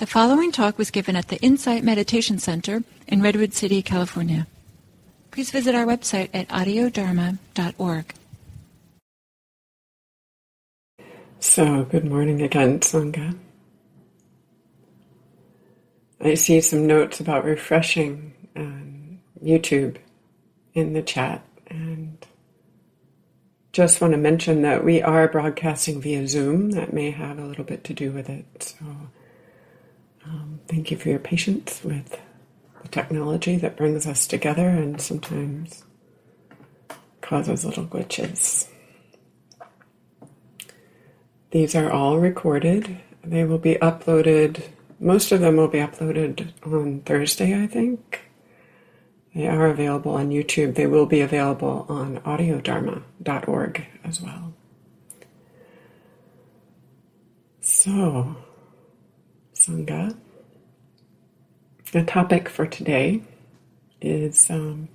The following talk was given at the Insight Meditation Center in Redwood City, California. Please visit our website at audiodharma.org. So, good morning again, Sangha. I see some notes about refreshing YouTube in the chat, and just want to mention that we are broadcasting via Zoom. That may have a little bit to do with it. So, um, thank you for your patience with the technology that brings us together and sometimes causes little glitches. These are all recorded. They will be uploaded, most of them will be uploaded on Thursday, I think. They are available on YouTube. They will be available on audiodharma.org as well. So, Sangha. The topic for today is um,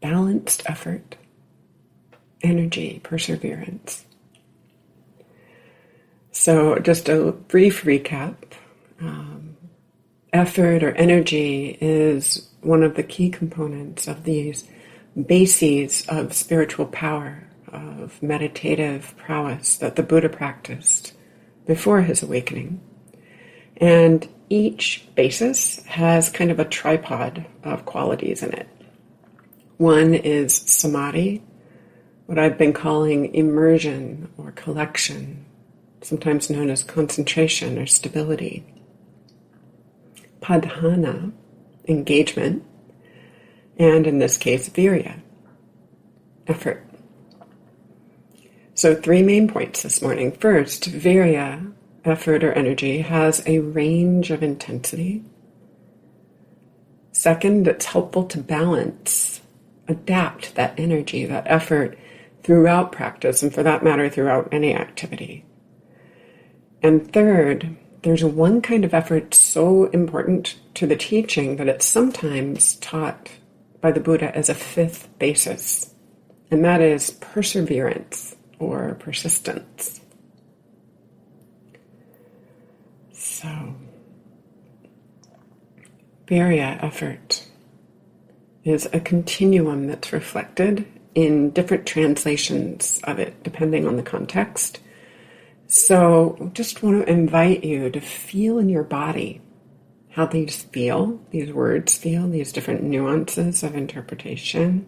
balanced effort, energy, perseverance. So, just a brief recap. Um, effort or energy is one of the key components of these bases of spiritual power, of meditative prowess that the Buddha practiced before his awakening. And each basis has kind of a tripod of qualities in it. One is samadhi, what I've been calling immersion or collection, sometimes known as concentration or stability. Padhana, engagement, and in this case, virya, effort. So, three main points this morning. First, virya effort or energy has a range of intensity. Second, it's helpful to balance, adapt that energy, that effort throughout practice, and for that matter, throughout any activity. And third, there's one kind of effort so important to the teaching that it's sometimes taught by the Buddha as a fifth basis, and that is perseverance or persistence. So, Virya effort is a continuum that's reflected in different translations of it, depending on the context. So, just want to invite you to feel in your body how these feel, these words feel, these different nuances of interpretation.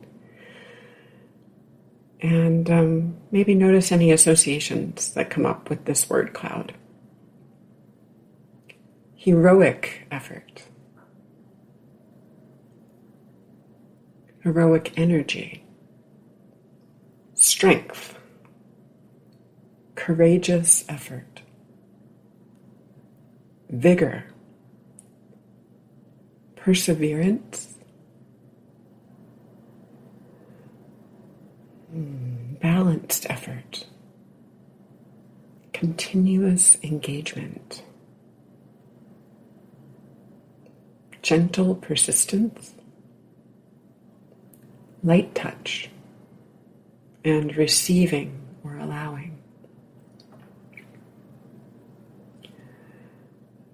And um, maybe notice any associations that come up with this word cloud heroic effort, heroic energy, strength, courageous effort, vigor, perseverance, hmm, balanced effort, continuous engagement. Gentle persistence, light touch, and receiving or allowing.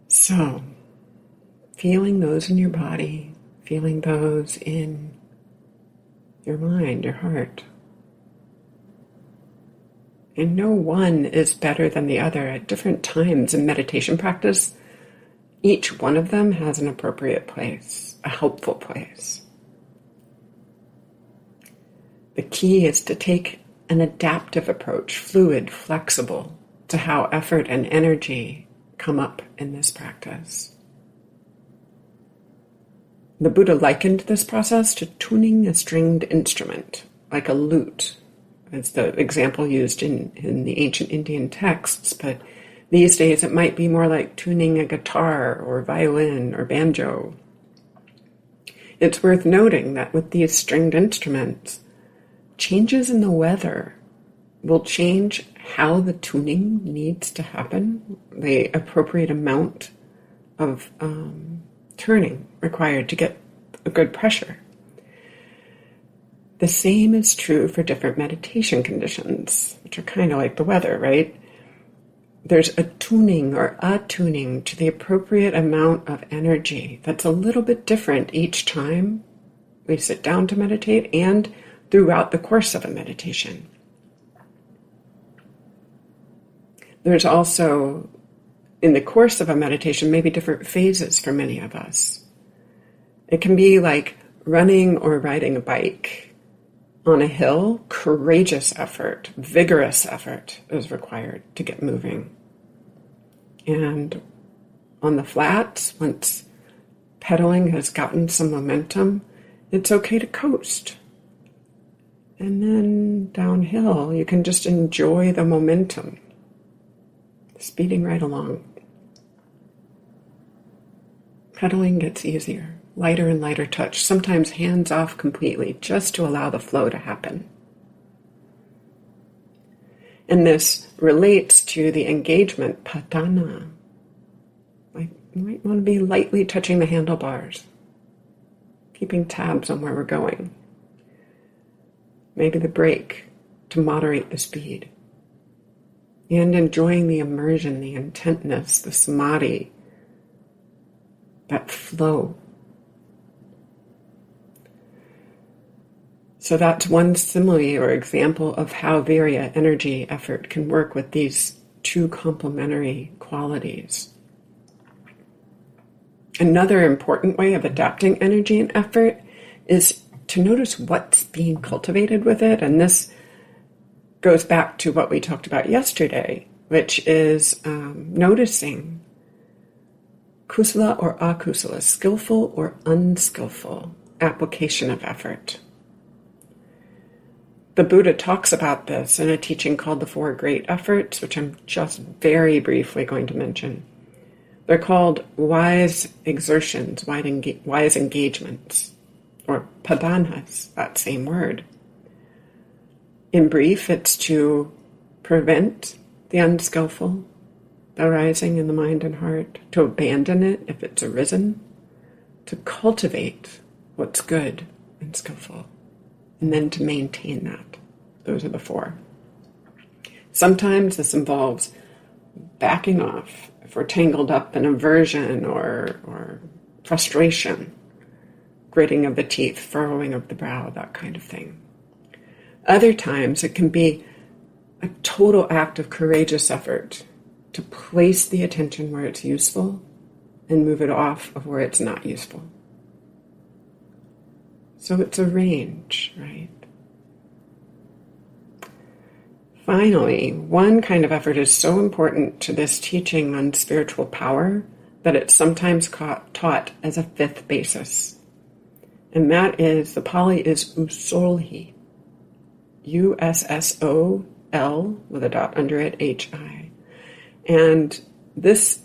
So, feeling those in your body, feeling those in your mind, your heart. And no one is better than the other at different times in meditation practice each one of them has an appropriate place, a helpful place. The key is to take an adaptive approach, fluid, flexible, to how effort and energy come up in this practice. The Buddha likened this process to tuning a stringed instrument, like a lute. It's the example used in, in the ancient Indian texts, but these days, it might be more like tuning a guitar or violin or banjo. It's worth noting that with these stringed instruments, changes in the weather will change how the tuning needs to happen, the appropriate amount of um, turning required to get a good pressure. The same is true for different meditation conditions, which are kind of like the weather, right? There's a tuning or attuning to the appropriate amount of energy that's a little bit different each time we sit down to meditate and throughout the course of a meditation. There's also, in the course of a meditation, maybe different phases for many of us. It can be like running or riding a bike on a hill, courageous effort, vigorous effort is required to get moving. And on the flats, once pedaling has gotten some momentum, it's okay to coast. And then downhill, you can just enjoy the momentum, speeding right along. Pedaling gets easier, lighter and lighter touch, sometimes hands off completely, just to allow the flow to happen. And this relates to the engagement padhana. Like you might want to be lightly touching the handlebars, keeping tabs on where we're going maybe the brake to moderate the speed, and enjoying the immersion, the intentness, the samadhi, that flow. So that's one simile or example of how virya, energy, effort can work with these two complementary qualities. Another important way of adapting energy and effort is to notice what's being cultivated with it. And this goes back to what we talked about yesterday, which is um, noticing kusala or akusala, skillful or unskillful application of effort. The Buddha talks about this in a teaching called the Four Great Efforts, which I'm just very briefly going to mention. They're called wise exertions, wise engagements or padhanas, that same word. In brief, it's to prevent the unskillful arising in the mind and heart, to abandon it if it's arisen, to cultivate what's good and skillful, and then to maintain that. Those are the four. Sometimes this involves backing off if we're tangled up in aversion or, or frustration gritting of the teeth, furrowing of the brow, that kind of thing. Other times it can be a total act of courageous effort to place the attention where it's useful and move it off of where it's not useful. So it's a range, right? Finally, one kind of effort is so important to this teaching on spiritual power that it's sometimes taught as a fifth basis. And that is, the Pali is ussolhi. U S S O L with a dot under it, H I. And this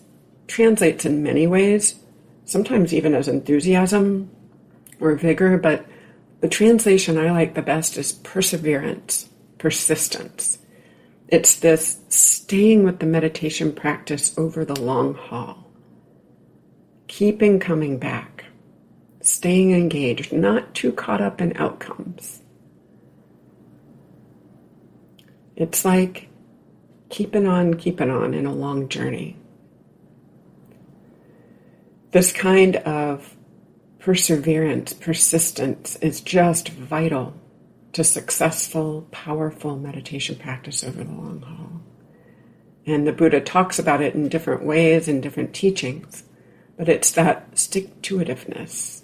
translates in many ways, sometimes even as enthusiasm or vigor, but the translation I like the best is perseverance, persistence. It's this staying with the meditation practice over the long haul, keeping coming back staying engaged, not too caught up in outcomes. It's like keeping on, keeping on in a long journey. This kind of perseverance, persistence is just vital to successful, powerful meditation practice over the long haul. And the Buddha talks about it in different ways in different teachings, but it's that stick to itiveness,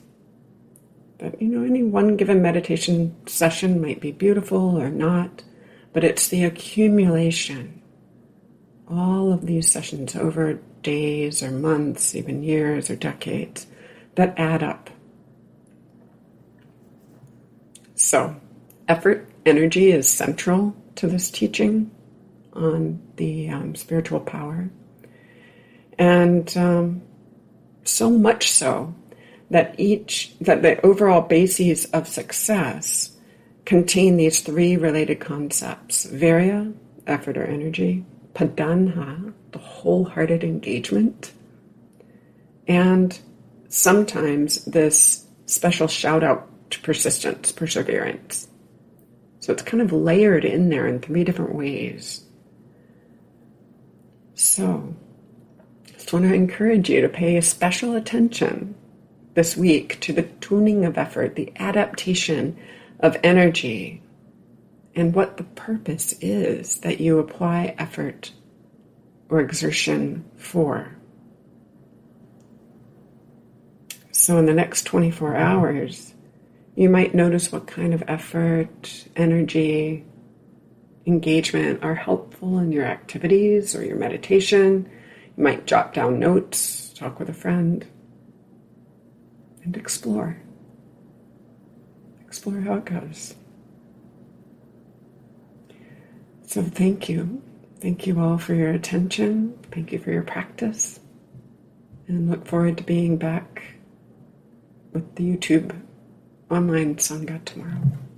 but you know, any one given meditation session might be beautiful or not, but it's the accumulation. All of these sessions over days or months, even years or decades, that add up. So, effort, energy is central to this teaching on the um, spiritual power. And um, so much so that each that the overall bases of success contain these three related concepts virya effort or energy padhana the wholehearted engagement and sometimes this special shout out to persistence perseverance so it's kind of layered in there in three different ways So, I just want to encourage you to pay a special attention this week to the tuning of effort, the adaptation of energy, and what the purpose is that you apply effort or exertion for. So, in the next 24 hours, you might notice what kind of effort, energy, engagement are helpful in your activities or your meditation. You might jot down notes, talk with a friend, and explore. Explore how it goes. So, thank you. Thank you all for your attention. Thank you for your practice. And look forward to being back with the YouTube online Sangha tomorrow.